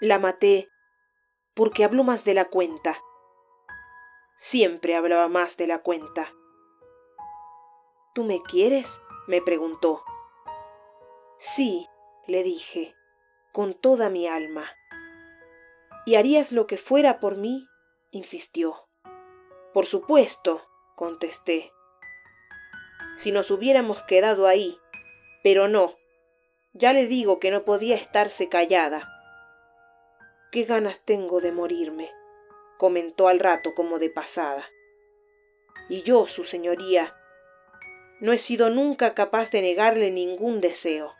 La maté porque habló más de la cuenta. Siempre hablaba más de la cuenta. ¿Tú me quieres? me preguntó. Sí, le dije, con toda mi alma. ¿Y harías lo que fuera por mí? insistió. Por supuesto, contesté. Si nos hubiéramos quedado ahí, pero no. Ya le digo que no podía estarse callada. Qué ganas tengo de morirme, comentó al rato como de pasada. Y yo, su señoría, no he sido nunca capaz de negarle ningún deseo.